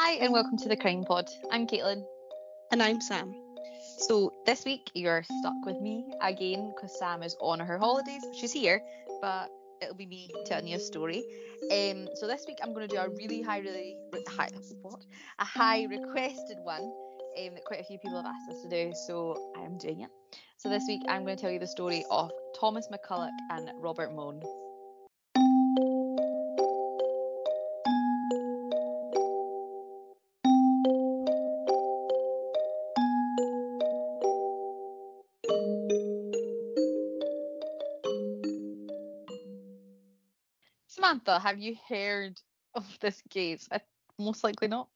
Hi, and welcome to the Crime Pod. I'm Caitlin. And I'm Sam. So, this week you're stuck with me again because Sam is on her holidays. She's here, but it'll be me telling you a story. Um, so, this week I'm going to do a really high, really high, what? A high requested one um, that quite a few people have asked us to do. So, I am doing it. So, this week I'm going to tell you the story of Thomas McCulloch and Robert Mone. Have you heard of this case? I, most likely not.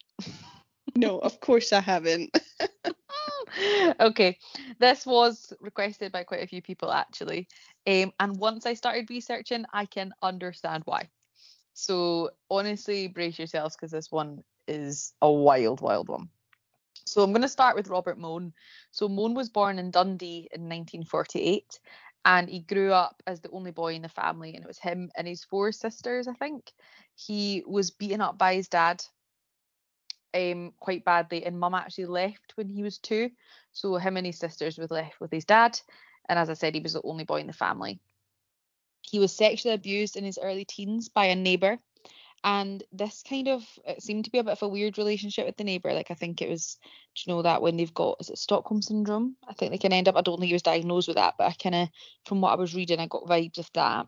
no, of course I haven't. okay, this was requested by quite a few people actually. Um, and once I started researching, I can understand why. So honestly, brace yourselves because this one is a wild, wild one. So I'm going to start with Robert Mone. So Mone was born in Dundee in 1948 and he grew up as the only boy in the family and it was him and his four sisters i think. He was beaten up by his dad um quite badly and mum actually left when he was two. So him and his sisters were left with his dad and as i said he was the only boy in the family. He was sexually abused in his early teens by a neighbor and this kind of it seemed to be a bit of a weird relationship with the neighbor. Like i think it was do you know that when they've got is it stockholm syndrome? I think they can end up i don't think he was diagnosed with that but i kind of from what i was reading i got vibes of that.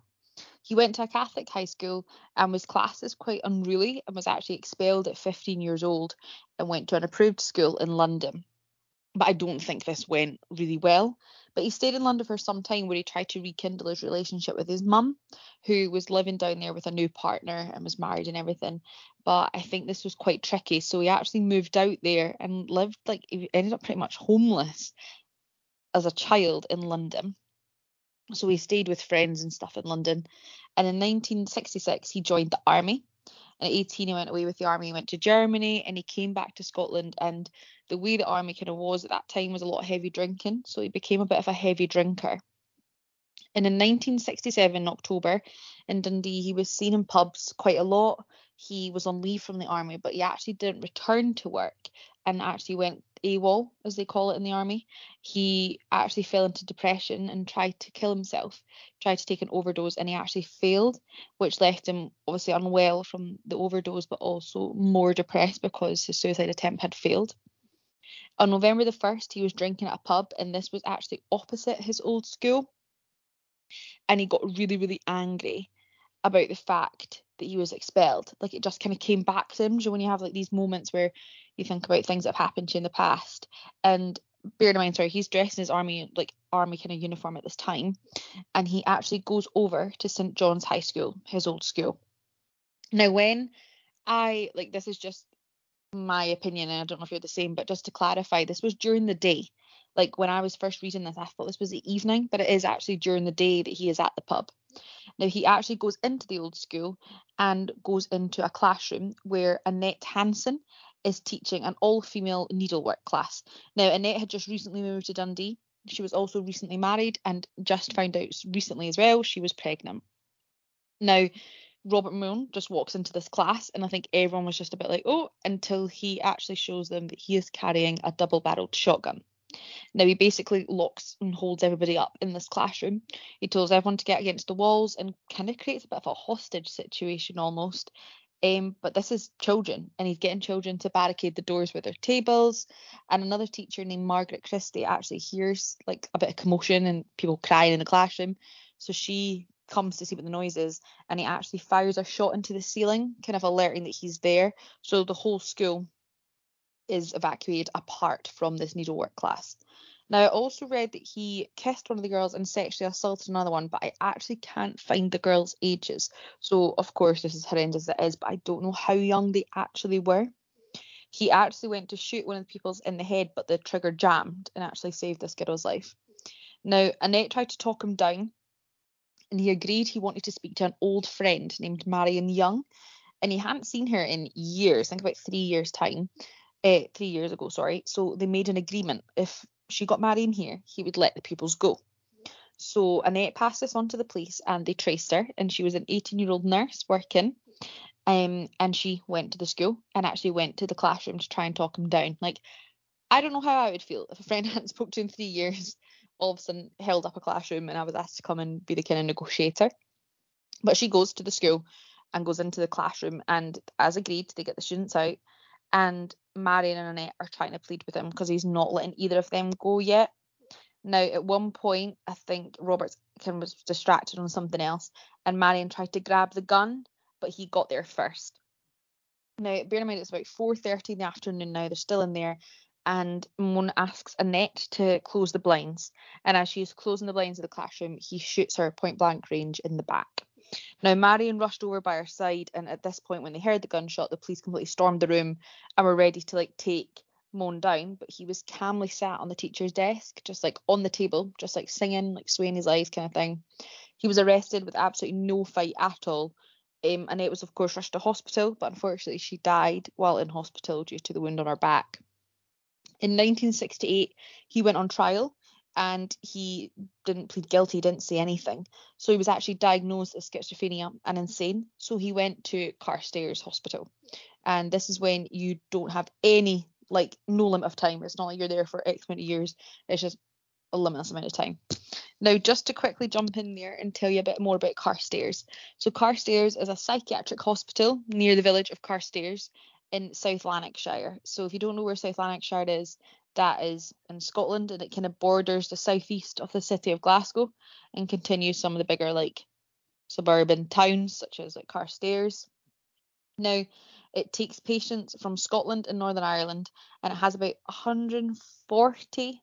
He went to a catholic high school and was classed as quite unruly and was actually expelled at 15 years old and went to an approved school in london but i don't think this went really well but he stayed in London for some time where he tried to rekindle his relationship with his mum, who was living down there with a new partner and was married and everything. But I think this was quite tricky. So he actually moved out there and lived like he ended up pretty much homeless as a child in London. So he stayed with friends and stuff in London. And in 1966, he joined the army. And at 18, he went away with the army, he went to Germany, and he came back to Scotland. And the way the army kind of was at that time was a lot of heavy drinking. So he became a bit of a heavy drinker. And in 1967, October, in Dundee, he was seen in pubs quite a lot. He was on leave from the army, but he actually didn't return to work and actually went AWOL, as they call it in the army. He actually fell into depression and tried to kill himself, tried to take an overdose, and he actually failed, which left him obviously unwell from the overdose, but also more depressed because his suicide attempt had failed. On November the 1st, he was drinking at a pub, and this was actually opposite his old school. And he got really, really angry about the fact that he was expelled. Like it just kind of came back to him. So when you have like these moments where you think about things that have happened to you in the past, and bear in mind, sorry, he's dressed in his army like army kind of uniform at this time, and he actually goes over to St John's High School, his old school. Now, when I like this is just my opinion, and I don't know if you're the same, but just to clarify, this was during the day. Like when I was first reading this, I thought this was the evening, but it is actually during the day that he is at the pub. Now he actually goes into the old school and goes into a classroom where Annette Hansen is teaching an all-female needlework class. Now Annette had just recently moved to Dundee. She was also recently married and just found out recently as well she was pregnant. Now Robert Mone just walks into this class, and I think everyone was just a bit like, oh, until he actually shows them that he is carrying a double barreled shotgun. Now, he basically locks and holds everybody up in this classroom. He tells everyone to get against the walls and kind of creates a bit of a hostage situation almost. Um, but this is children, and he's getting children to barricade the doors with their tables. And another teacher named Margaret Christie actually hears like a bit of commotion and people crying in the classroom. So she comes to see what the noise is and he actually fires a shot into the ceiling, kind of alerting that he's there. So the whole school is evacuated apart from this needlework class. Now, I also read that he kissed one of the girls and sexually assaulted another one, but I actually can't find the girls' ages. So, of course, this is horrendous as it is, but I don't know how young they actually were. He actually went to shoot one of the people's in the head, but the trigger jammed and actually saved this girl's life. Now, Annette tried to talk him down, and he agreed he wanted to speak to an old friend named Marion Young, and he hadn't seen her in years. think about three years time, uh, three years ago. Sorry. So they made an agreement. If she got Marion here, he would let the pupils go. So Annette passed this on to the police, and they traced her, and she was an 18-year-old nurse working Um, and she went to the school and actually went to the classroom to try and talk him down. Like, I don't know how I would feel if a friend hadn't spoke to in three years, all of a sudden held up a classroom and I was asked to come and be the kind of negotiator. But she goes to the school and goes into the classroom and as agreed, they get the students out and Marion and Annette are trying to plead with him because he's not letting either of them go yet. Now, at one point, I think Roberts of was distracted on something else, and Marion tried to grab the gun, but he got there first. Now, bear in mind it's about 4:30 in the afternoon now. They're still in there, and Mone asks Annette to close the blinds. And as she's closing the blinds of the classroom, he shoots her point blank range in the back. Now, Marion rushed over by her side, and at this point, when they heard the gunshot, the police completely stormed the room and were ready to like take Mone down. But he was calmly sat on the teacher's desk, just like on the table, just like singing, like swaying his eyes, kind of thing. He was arrested with absolutely no fight at all. Um, it was, of course, rushed to hospital, but unfortunately, she died while in hospital due to the wound on her back. In 1968, he went on trial and he didn't plead guilty, didn't say anything. So he was actually diagnosed as schizophrenia and insane. So he went to Carstairs Hospital. And this is when you don't have any, like, no limit of time. It's not like you're there for X amount of years, it's just a limitless amount of time. Now, just to quickly jump in there and tell you a bit more about Carstairs. So, Carstairs is a psychiatric hospital near the village of Carstairs in South Lanarkshire. So, if you don't know where South Lanarkshire is, that is in Scotland and it kind of borders the southeast of the city of Glasgow and continues some of the bigger like suburban towns such as like Carstairs. Now, it takes patients from Scotland and Northern Ireland and it has about 140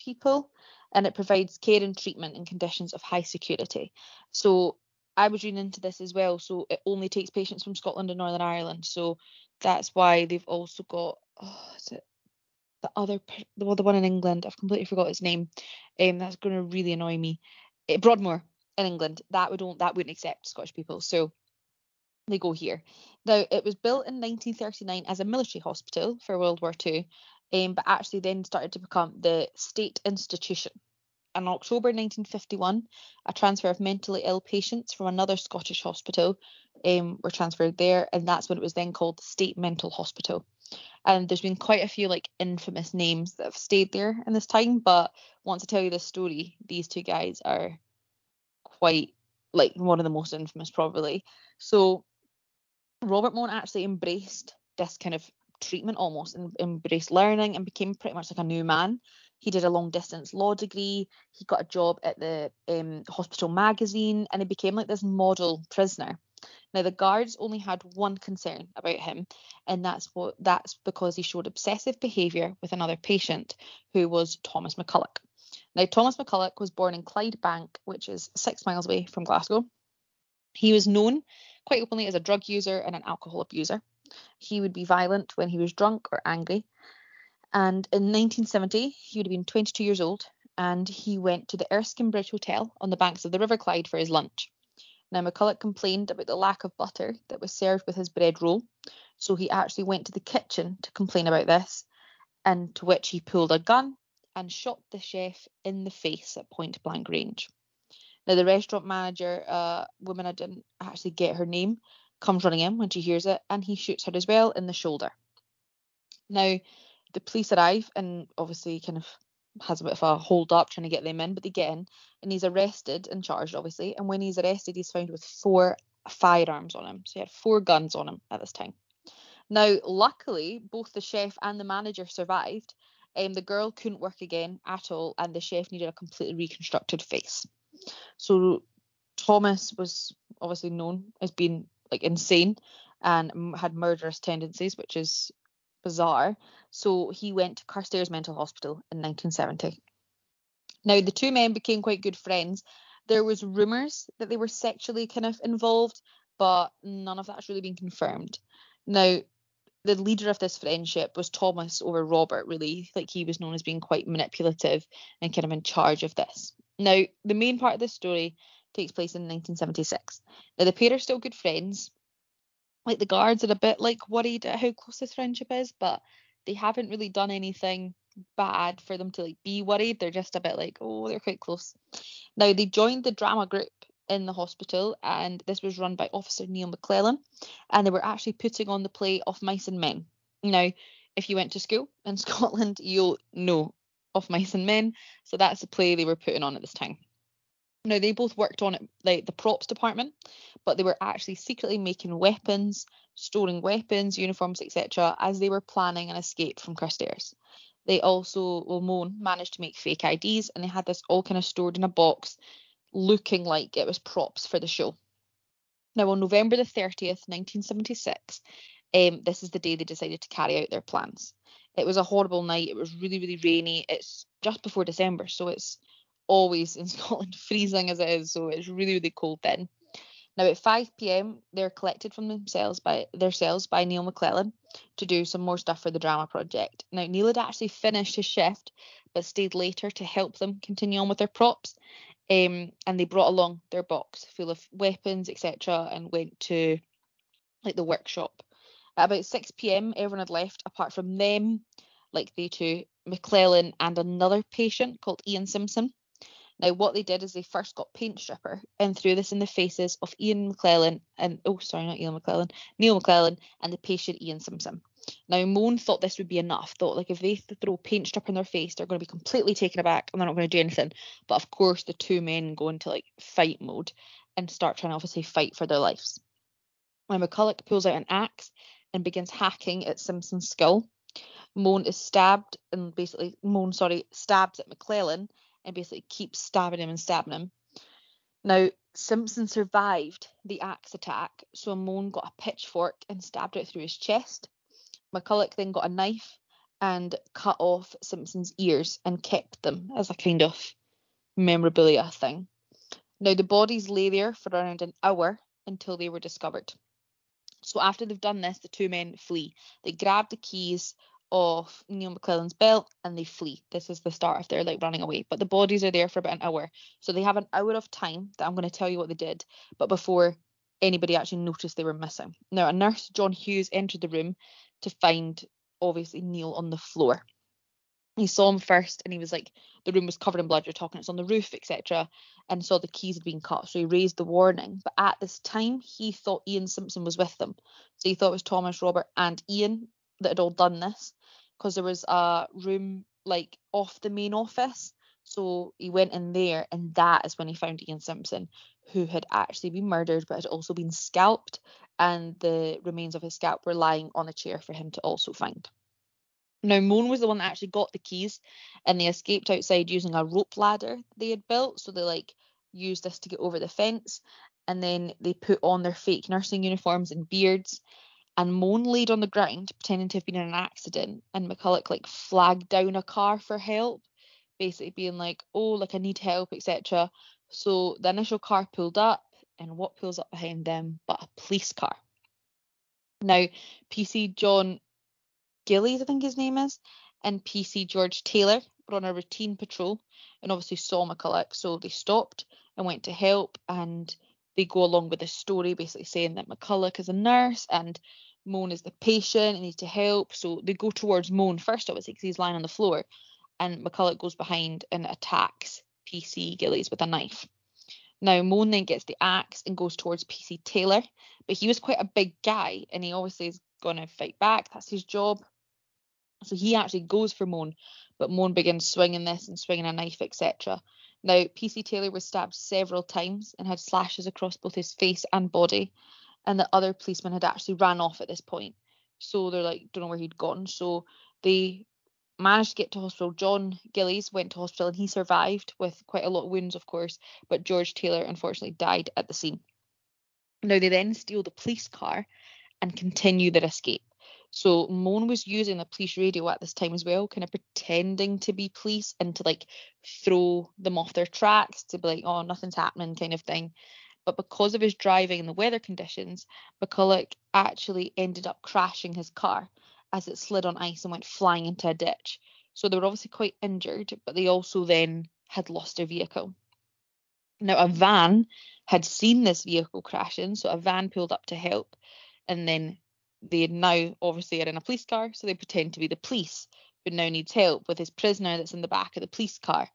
people and it provides care and treatment in conditions of high security. So I was reading into this as well. So it only takes patients from Scotland and Northern Ireland. So that's why they've also got oh, is it the other the, well, the one in England. I've completely forgot its name. Um, that's going to really annoy me. Uh, Broadmoor in England. That would that wouldn't accept Scottish people. So they go here. Now it was built in 1939 as a military hospital for World War II, um, but actually then started to become the state institution. In October 1951, a transfer of mentally ill patients from another Scottish hospital um, were transferred there, and that's when it was then called the State Mental Hospital. And there's been quite a few like infamous names that have stayed there in this time, but once I tell you this story, these two guys are quite like one of the most infamous probably. So Robert Mone actually embraced this kind of treatment almost and embraced learning and became pretty much like a new man. He did a long distance law degree. He got a job at the um, hospital magazine and he became like this model prisoner. Now the guards only had one concern about him, and that's what that's because he showed obsessive behaviour with another patient who was Thomas McCulloch. Now Thomas McCulloch was born in Clydebank, which is six miles away from Glasgow. He was known quite openly as a drug user and an alcohol abuser. He would be violent when he was drunk or angry. And in 1970, he would have been 22 years old and he went to the Erskine Bridge Hotel on the banks of the River Clyde for his lunch. Now, McCulloch complained about the lack of butter that was served with his bread roll, so he actually went to the kitchen to complain about this, and to which he pulled a gun and shot the chef in the face at point blank range. Now, the restaurant manager, a uh, woman I didn't actually get her name, comes running in when she hears it, and he shoots her as well in the shoulder. Now, the police arrive and obviously kind of has a bit of a hold up trying to get them in, but they get in and he's arrested and charged, obviously. And when he's arrested, he's found with four firearms on him. So he had four guns on him at this time. Now, luckily, both the chef and the manager survived. Um, the girl couldn't work again at all, and the chef needed a completely reconstructed face. So Thomas was obviously known as being like insane and had murderous tendencies, which is bizarre. So he went to Carstairs Mental Hospital in 1970. Now the two men became quite good friends. There was rumours that they were sexually kind of involved, but none of that's really been confirmed. Now the leader of this friendship was Thomas over Robert, really. Like he was known as being quite manipulative and kind of in charge of this. Now, the main part of this story takes place in 1976. Now, the pair are still good friends, like the guards are a bit like worried at how close this friendship is, but they haven't really done anything bad for them to like be worried. They're just a bit like, oh, they're quite close. Now they joined the drama group in the hospital, and this was run by Officer Neil McClellan, and they were actually putting on the play of Mice and Men. Now, if you went to school in Scotland, you'll know of Mice and Men, so that's the play they were putting on at this time. Now, they both worked on it, like the props department, but they were actually secretly making weapons, storing weapons, uniforms, etc., as they were planning an escape from Carstairs. They also, well, Mone managed to make fake IDs, and they had this all kind of stored in a box, looking like it was props for the show. Now, on November the 30th, 1976, um, this is the day they decided to carry out their plans. It was a horrible night. It was really, really rainy. It's just before December, so it's always in Scotland freezing as it is, so it's really, really cold then. Now at 5 p.m. they're collected from themselves by their cells by Neil McClellan to do some more stuff for the drama project. Now Neil had actually finished his shift but stayed later to help them continue on with their props. Um, and they brought along their box full of weapons, etc., and went to like the workshop. At about 6 p.m., everyone had left apart from them, like they two, McClellan, and another patient called Ian Simpson. Now, what they did is they first got paint stripper and threw this in the faces of Ian McClellan and oh, sorry, not Ian McClellan, Neil McClellan and the patient Ian Simpson. Now, Mone thought this would be enough. Thought like if they throw paint stripper in their face, they're going to be completely taken aback and they're not going to do anything. But of course, the two men go into like fight mode and start trying to obviously fight for their lives. When McCulloch pulls out an axe and begins hacking at Simpson's skull, Mone is stabbed and basically Mone, sorry, stabs at McClellan and basically keeps stabbing him and stabbing him. Now, Simpson survived the axe attack, so Mone got a pitchfork and stabbed it through his chest. McCulloch then got a knife and cut off Simpson's ears and kept them as a kind of memorabilia thing. Now, the bodies lay there for around an hour until they were discovered. So, after they've done this, the two men flee. They grab the keys of Neil McClellan's belt and they flee. This is the start of their like running away. But the bodies are there for about an hour. So they have an hour of time that I'm going to tell you what they did, but before anybody actually noticed they were missing. Now, a nurse, John Hughes, entered the room to find obviously Neil on the floor. He saw him first and he was like, the room was covered in blood, you're talking, it's on the roof, etc. And saw the keys had been cut. So he raised the warning. But at this time, he thought Ian Simpson was with them. So he thought it was Thomas, Robert, and Ian that had all done this because there was a room like off the main office. So he went in there, and that is when he found Ian Simpson, who had actually been murdered but had also been scalped, and the remains of his scalp were lying on a chair for him to also find. Now, Mone was the one that actually got the keys, and they escaped outside using a rope ladder they had built. So they like used this to get over the fence, and then they put on their fake nursing uniforms and beards, and Mone laid on the ground, pretending to have been in an accident, and McCulloch like flagged down a car for help, basically being like, "Oh, like I need help, etc." So the initial car pulled up, and what pulls up behind them but a police car? Now, PC John Gillies, I think his name is, and PC George Taylor were on a routine patrol, and obviously saw McCulloch, so they stopped and went to help, and they go along with the story, basically saying that McCulloch is a nurse and Mone is the patient and needs to help. So they go towards Mone first, obviously, because he's lying on the floor. And McCulloch goes behind and attacks PC Gillies with a knife. Now, Mone then gets the axe and goes towards PC Taylor, but he was quite a big guy and he obviously is going to fight back. That's his job. So he actually goes for Mone, but Mone begins swinging this and swinging a knife, etc. Now, PC Taylor was stabbed several times and had slashes across both his face and body and the other policeman had actually ran off at this point. So they're like, don't know where he'd gone. So they managed to get to hospital. John Gillies went to hospital and he survived with quite a lot of wounds, of course, but George Taylor unfortunately died at the scene. Now they then steal the police car and continue their escape. So Mone was using the police radio at this time as well, kind of pretending to be police and to like throw them off their tracks to be like, oh, nothing's happening kind of thing but because of his driving and the weather conditions, McCulloch actually ended up crashing his car as it slid on ice and went flying into a ditch. So they were obviously quite injured, but they also then had lost their vehicle. Now, a van had seen this vehicle crashing, so a van pulled up to help, and then they now obviously are in a police car, so they pretend to be the police, who now needs help with his prisoner that's in the back of the police car.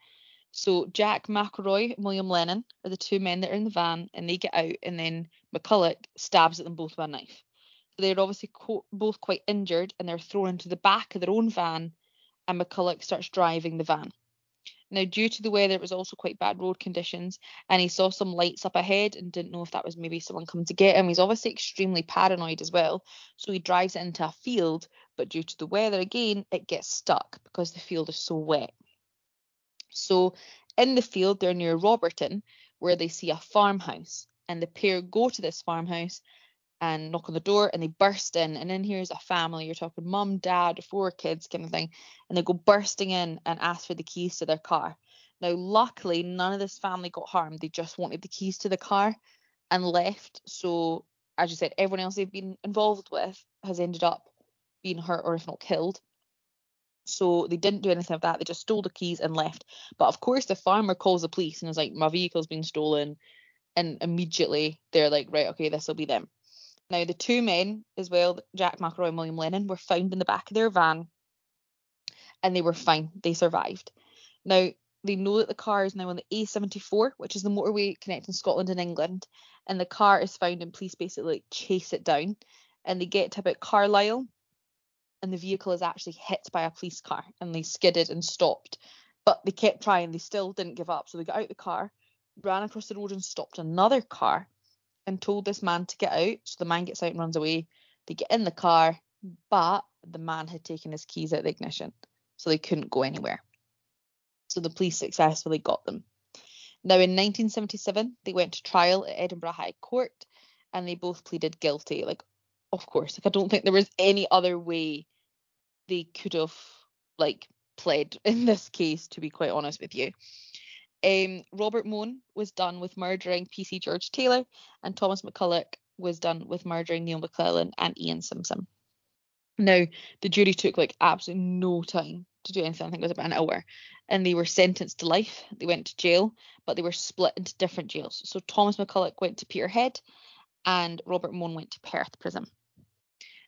So Jack McElroy and William Lennon are the two men that are in the van, and they get out, and then McCulloch stabs at them both with a knife. So they're obviously co- both quite injured, and they're thrown into the back of their own van, and McCulloch starts driving the van. Now, due to the weather, it was also quite bad road conditions, and he saw some lights up ahead and didn't know if that was maybe someone coming to get him. He's obviously extremely paranoid as well, so he drives it into a field, but due to the weather again, it gets stuck because the field is so wet. So, in the field, they're near Roberton, where they see a farmhouse, and the pair go to this farmhouse and knock on the door and they burst in and in here's a family you're talking mum dad four kids kind of thing and they go bursting in and ask for the keys to their car. Now luckily none of this family got harmed they just wanted the keys to the car and left. So as you said everyone else they've been involved with has ended up being hurt or if not killed so they didn't do anything of that. They just stole the keys and left. But of course the farmer calls the police and is like my vehicle's been stolen. And immediately they're like right okay this will be them. Now, the two men as well, Jack McElroy and William Lennon, were found in the back of their van and they were fine. They survived. Now, they know that the car is now on the A74, which is the motorway connecting Scotland and England, and the car is found and police basically like, chase it down. And they get to about Carlisle and the vehicle is actually hit by a police car and they skidded and stopped. But they kept trying, they still didn't give up. So they got out the car, ran across the road and stopped another car and told this man to get out. So the man gets out and runs away. They get in the car, but the man had taken his keys out of the ignition, so they couldn't go anywhere. So the police successfully got them. Now in 1977, they went to trial at Edinburgh High Court, and they both pleaded guilty. Like, of course, like I don't think there was any other way they could have like pled in this case, to be quite honest with you. Um, Robert Mone was done with murdering PC George Taylor, and Thomas McCulloch was done with murdering Neil McClellan and Ian Simpson. Now, the jury took like absolutely no time to do anything. I think it was about an hour. And they were sentenced to life. They went to jail, but they were split into different jails. So Thomas McCulloch went to Peterhead and Robert Mone went to Perth prison.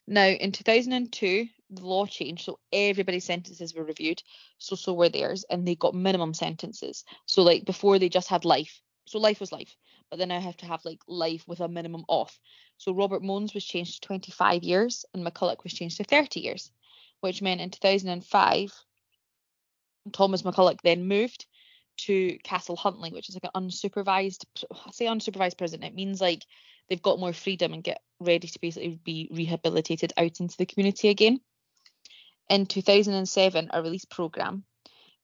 Now, in 2002, the law changed, so everybody's sentences were reviewed. So so were theirs, and they got minimum sentences. So like before, they just had life. So life was life, but they now have to have like life with a minimum off. So Robert Mone's was changed to 25 years, and McCulloch was changed to 30 years, which meant in 2005, Thomas McCulloch then moved to Castle Huntly, which is like an unsupervised, I say unsupervised prison. It means like they've got more freedom and get ready to basically be rehabilitated out into the community again. In 2007, a release program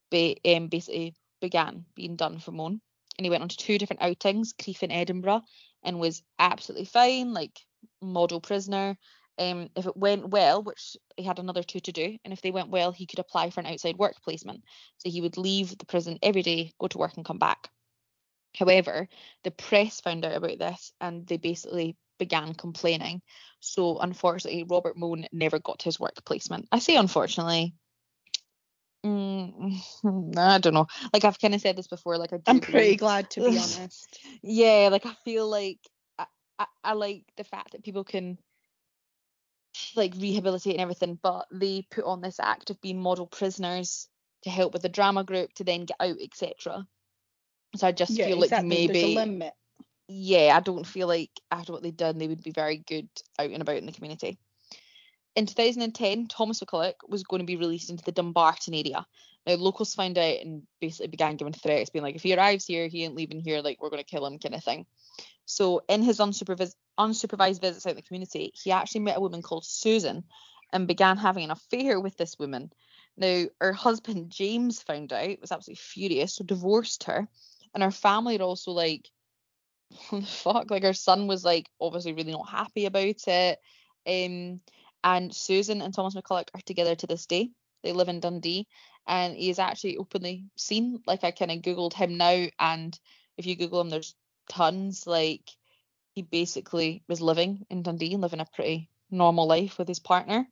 be, um, basically began being done for Mone, and he went on to two different outings, Crieff and Edinburgh, and was absolutely fine, like model prisoner. Um, if it went well, which he had another two to do, and if they went well, he could apply for an outside work placement. So he would leave the prison every day, go to work, and come back. However, the press found out about this and they basically began complaining. So unfortunately, Robert Mone never got his work placement. I say unfortunately. Mm, I don't know. Like I've kind of said this before. Like I I'm pretty glad to be honest. Yeah, like I feel like I, I, I like the fact that people can like rehabilitate and everything, but they put on this act of being model prisoners to help with the drama group to then get out, etc. So I just yeah, feel exactly. like maybe There's a limit. Yeah, I don't feel like after what they've done, they would be very good out and about in the community. In 2010, Thomas McCulloch was going to be released into the Dumbarton area. Now, locals found out and basically began giving threats, being like, if he arrives here, he ain't leaving here, like, we're going to kill him, kind of thing. So, in his unsupervised, unsupervised visits out in the community, he actually met a woman called Susan and began having an affair with this woman. Now, her husband, James, found out, was absolutely furious, so divorced her and her family are also like what the fuck? Like her son was like obviously really not happy about it. Um and Susan and Thomas McCulloch are together to this day. They live in Dundee and he is actually openly seen like I kind of googled him now and if you google him there's tons like he basically was living in Dundee and living a pretty normal life with his partner.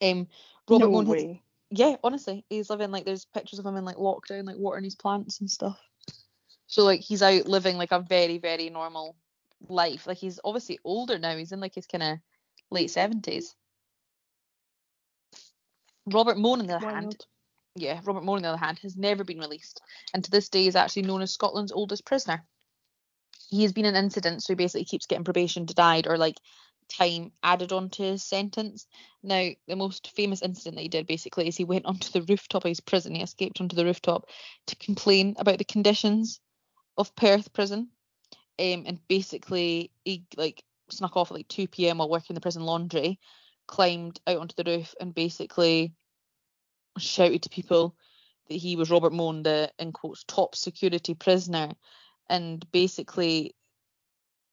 Um Robert no way. yeah honestly he's living like there's pictures of him in like lockdown like watering his plants and stuff so like he's out living like a very, very normal life. Like he's obviously older now. He's in like his kind of late seventies. Robert Mone, on the other hand, yeah, Robert Mone, on the other hand, has never been released, and to this day is actually known as Scotland's oldest prisoner. He has been in incidents, so he basically keeps getting probation denied or like time added onto his sentence. Now, the most famous incident that he did basically is he went onto the rooftop of his prison. He escaped onto the rooftop to complain about the conditions of Perth prison. Um, and basically, he like snuck off at like 2 p.m. while working the prison laundry, climbed out onto the roof, and basically shouted to people that he was Robert Mone, the in quotes top security prisoner, and basically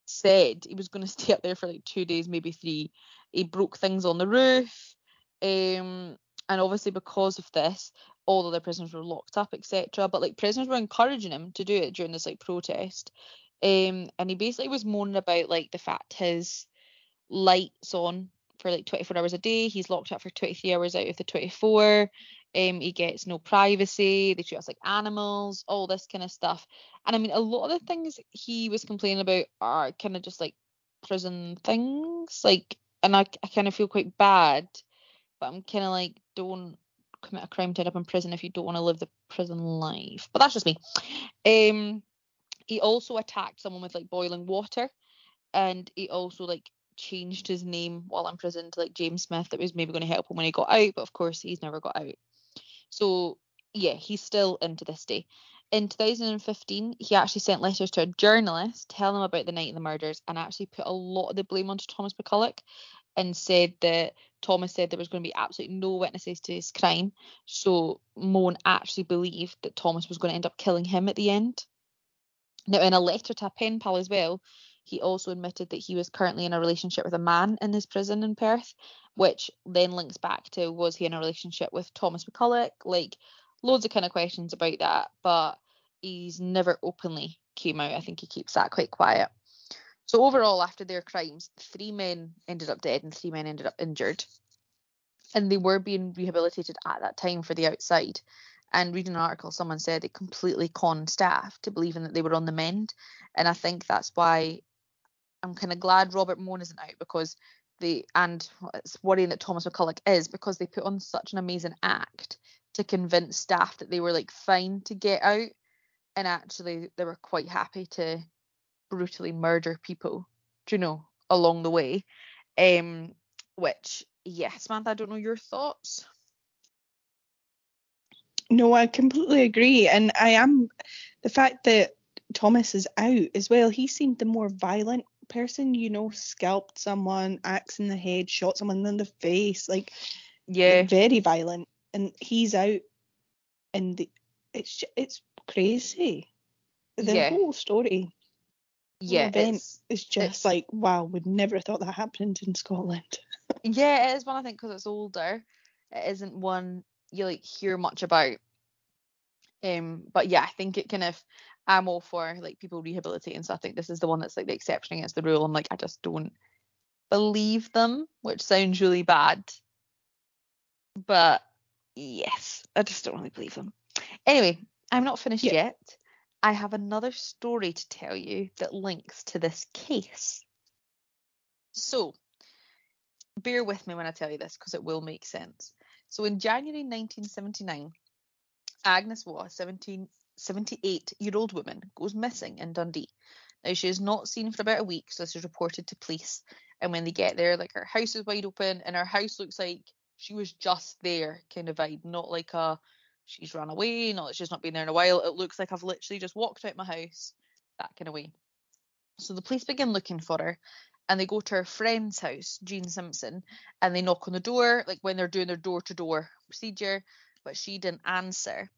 said he was going to stay up there for like two days, maybe three. He broke things on the roof, um, and obviously because of this, all the other prisoners were locked up, etc. But like prisoners were encouraging him to do it during this like protest, um, and he basically was moaning about like the fact his lights on for like 24 hours a day. He's locked up for 23 hours out of the 24. Um, he gets no privacy. They treat us like animals, all this kind of stuff. And I mean, a lot of the things he was complaining about are kind of just like prison things. Like, and I, I kind of feel quite bad, but I'm kind of like, don't commit a crime to end up in prison if you don't want to live the prison life. But that's just me. Um, he also attacked someone with like boiling water, and he also like changed his name while in prison to like James Smith. That was maybe going to help him when he got out, but of course he's never got out. So yeah, he's still into this day. In 2015, he actually sent letters to a journalist telling him about the night of the murders and actually put a lot of the blame onto Thomas McCulloch and said that Thomas said there was going to be absolutely no witnesses to his crime. So Mone actually believed that Thomas was going to end up killing him at the end. Now, in a letter to a pen pal as well, he also admitted that he was currently in a relationship with a man in his prison in Perth, which then links back to was he in a relationship with Thomas McCulloch? Like loads of kind of questions about that, but he's never openly came out. I think he keeps that quite quiet. So overall, after their crimes, three men ended up dead and three men ended up injured. And they were being rehabilitated at that time for the outside. And reading an article, someone said they completely conned staff to believing that they were on the mend. And I think that's why I'm kind of glad Robert Mone isn't out because they and it's worrying that Thomas McCulloch is because they put on such an amazing act to convince staff that they were like fine to get out and actually they were quite happy to brutally murder people, do you know, along the way. Um which yes, Samantha, I don't know your thoughts. No, I completely agree. And I am the fact that Thomas is out as well, he seemed the more violent person, you know, scalped someone, axe in the head, shot someone in the face, like Yeah. very violent. And he's out, and the, it's it's crazy. The Yeah. whole story Yeah. event It's, is just it's- like wow, would never have thought that happened in Scotland. yeah, it is one I think because it's older. It isn't one you like hear much about. Um, but yeah, I think it kind of I'm all for like people rehabilitating. So I think this is the one that's like the exception against the rule. I'm like I just don't believe them, which sounds really bad. But yes, I just don't really believe them. Anyway, I'm not finished Yeah. yet. I have another story to tell you that links to this case. So, bear with me when I tell you this because it will make sense. So, in January 1979, Agnes Waugh, a 17, 78 year old woman, goes missing in Dundee. Now, she is not seen for about a week, so this is reported to police. And when they get there, like her house is wide open, and her house looks like she was just there kind of vibe, not like a she's run away, not that she's not been there in a while. It looks like I've literally just walked out my house, that kind of way. So the police begin looking for her and they go to her friend's house, Jean Simpson, and they knock on the door, like when they're doing their door to door procedure, but she didn't answer.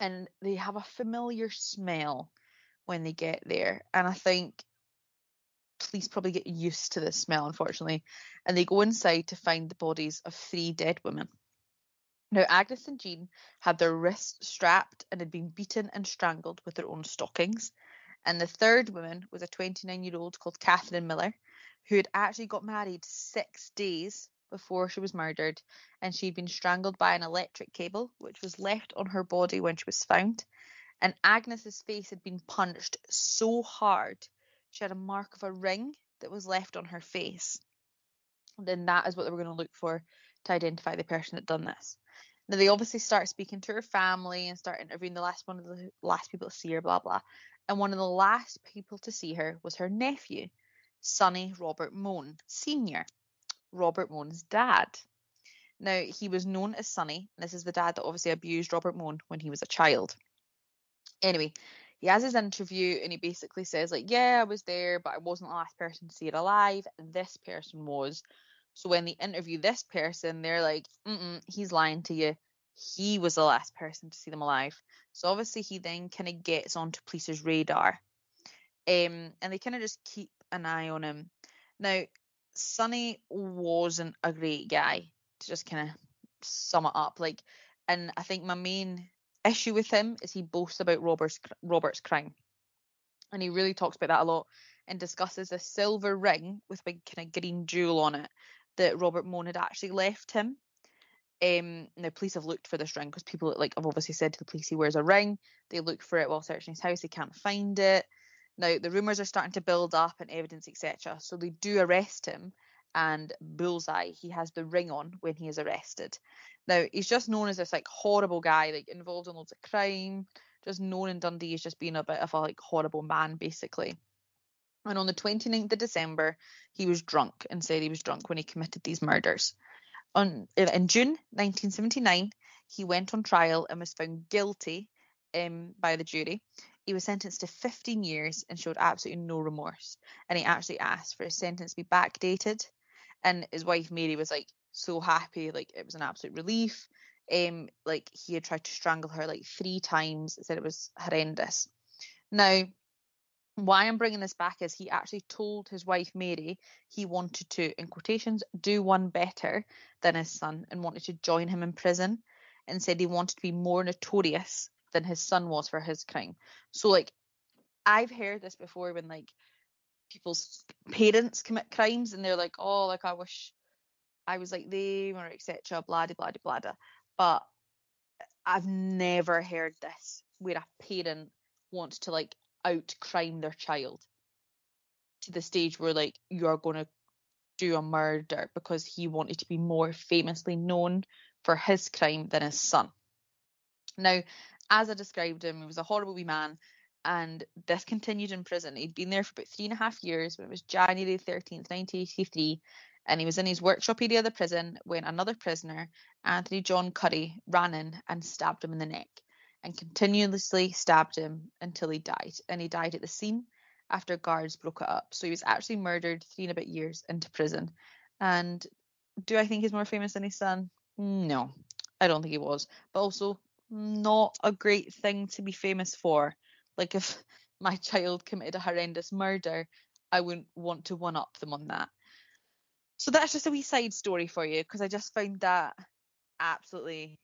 And they have a familiar smell when they get there. And I think police probably get used to this smell, unfortunately. And they go inside to find the bodies of three dead women. Now, Agnes and Jean had their wrists strapped and had been beaten and strangled with their own stockings. And the third woman was a 29 year old called Catherine Miller, who had actually got married six days before she was murdered. And she'd been strangled by an electric cable, which was left on her body when she was found. And Agnes's face had been punched so hard, she had a mark of a ring that was left on her face. And then that is what they were going to look for to identify the person that done this. Now they obviously start speaking to her family and start interviewing the last one of the last people to see her, blah blah. And one of the last people to see her was her nephew, Sonny Robert Mone Sr., Robert Mone's dad. Now he was known as Sonny. and This is the dad that obviously abused Robert Mone when he was a child. Anyway, he has his interview and he basically says like, yeah, I was there, but I wasn't the last person to see it alive. This person was. So when they interview this person, they're like, mm he's lying to you. He was the last person to see them alive. So obviously he then kind of gets onto police's radar. Um, and they kind of just keep an eye on him. Now, Sonny wasn't a great guy to just kind of sum it up. Like, and I think my main issue with him is he boasts about Robert's Robert's crime, and he really talks about that a lot and discusses a silver ring with a big kind of green jewel on it that Robert Mone had actually left him. Um, the police have looked for this ring because people like I've obviously said to the police he wears a ring. They look for it while searching his house. They can't find it. Now the rumours are starting to build up and evidence etc. So they do arrest him, and bullseye, he has the ring on when he is arrested. Now he's just known as this like horrible guy, like involved in loads of crime, just known in Dundee as just being a bit of a like horrible man basically. And on the 29th of December, he was drunk and said he was drunk when he committed these murders. On in June 1979, he went on trial and was found guilty um, by the jury. He was sentenced to 15 years and showed absolutely no remorse. And he actually asked for his sentence to be backdated. And his wife Mary was like so happy, like it was an absolute relief. Um, like he had tried to strangle her like three times, said it was horrendous. Now, why I'm bringing this back is he actually told his wife Mary he wanted to, in quotations, do one better than his son and wanted to join him in prison and said he wanted to be more notorious than his son was for his crime. So like I've heard this before when like people's parents commit crimes and they're like, oh, like I wish I was like them or etc. Blah blah blah blah. But uh, I've never heard this where a parent wants to like out crime their child to the stage where like you're going to do a murder because he wanted to be more famously known for his crime than his son. Now, as I described him, he was a horrible wee man, and this continued in prison. He'd been there for about three and a half years when it was January 13th, 1983, and he was in his workshop area of the prison when another prisoner, Anthony John Curry, ran in and stabbed him in the neck and continuously stabbed him until he died. And he died at the scene after guards broke it up. So he was actually murdered three and a bit years into prison. And do I think he's more famous than his son? No, I don't think he was. But also, not a great thing to be famous for. Like, if my child committed a horrendous murder, I wouldn't want to one up them on that. So that's just a wee side story for you because I just found that absolutely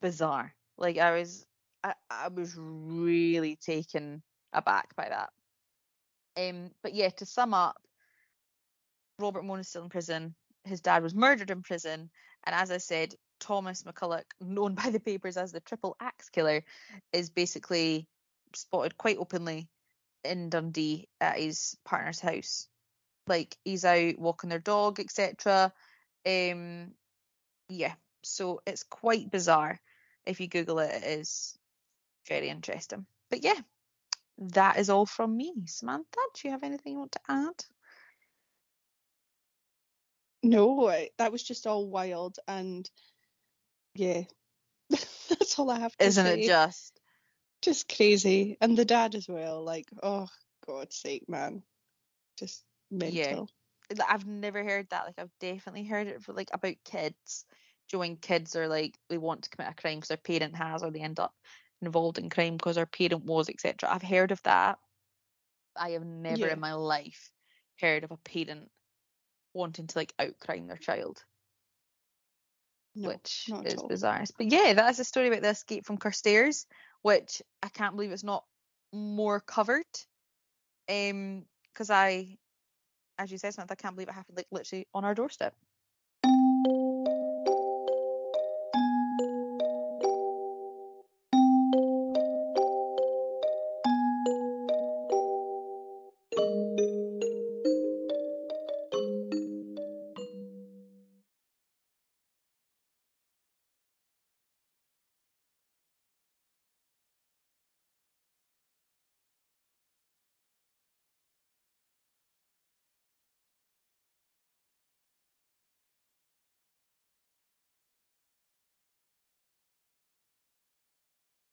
bizarre. Like I was I, I was really taken aback by that. Um, but yeah, to sum up, Robert Mone is still in prison. His dad was murdered in prison, and as I said, Thomas McCulloch, known by the papers as the Triple Axe Killer, is basically spotted quite openly in Dundee at his partner's house. Like he's out walking their dog, etc. Um, yeah, so it's quite bizarre. If you Google it, it is very interesting. But yeah, that is all from me. Samantha, do you have anything you want to add? No, that was just all wild and yeah, that's all I have to Isn't say. it just? Just crazy. And the dad as well. Like, oh, God's sake, man. Just mental. Yeah. I've never heard that. Like, I've definitely heard it for like about kids. When kids are like, they want to commit a crime because their parent has, or they end up involved in crime because her parent was, etc. I've heard of that. I have never Yeah. in my life heard of a parent wanting to like outcrime their child, No, which is all. bizarre. But yeah, that's a story about the escape from Carstairs, which I can't believe it's not more covered. Um, because I, as you said, Samantha, I can't believe it happened like literally on our doorstep.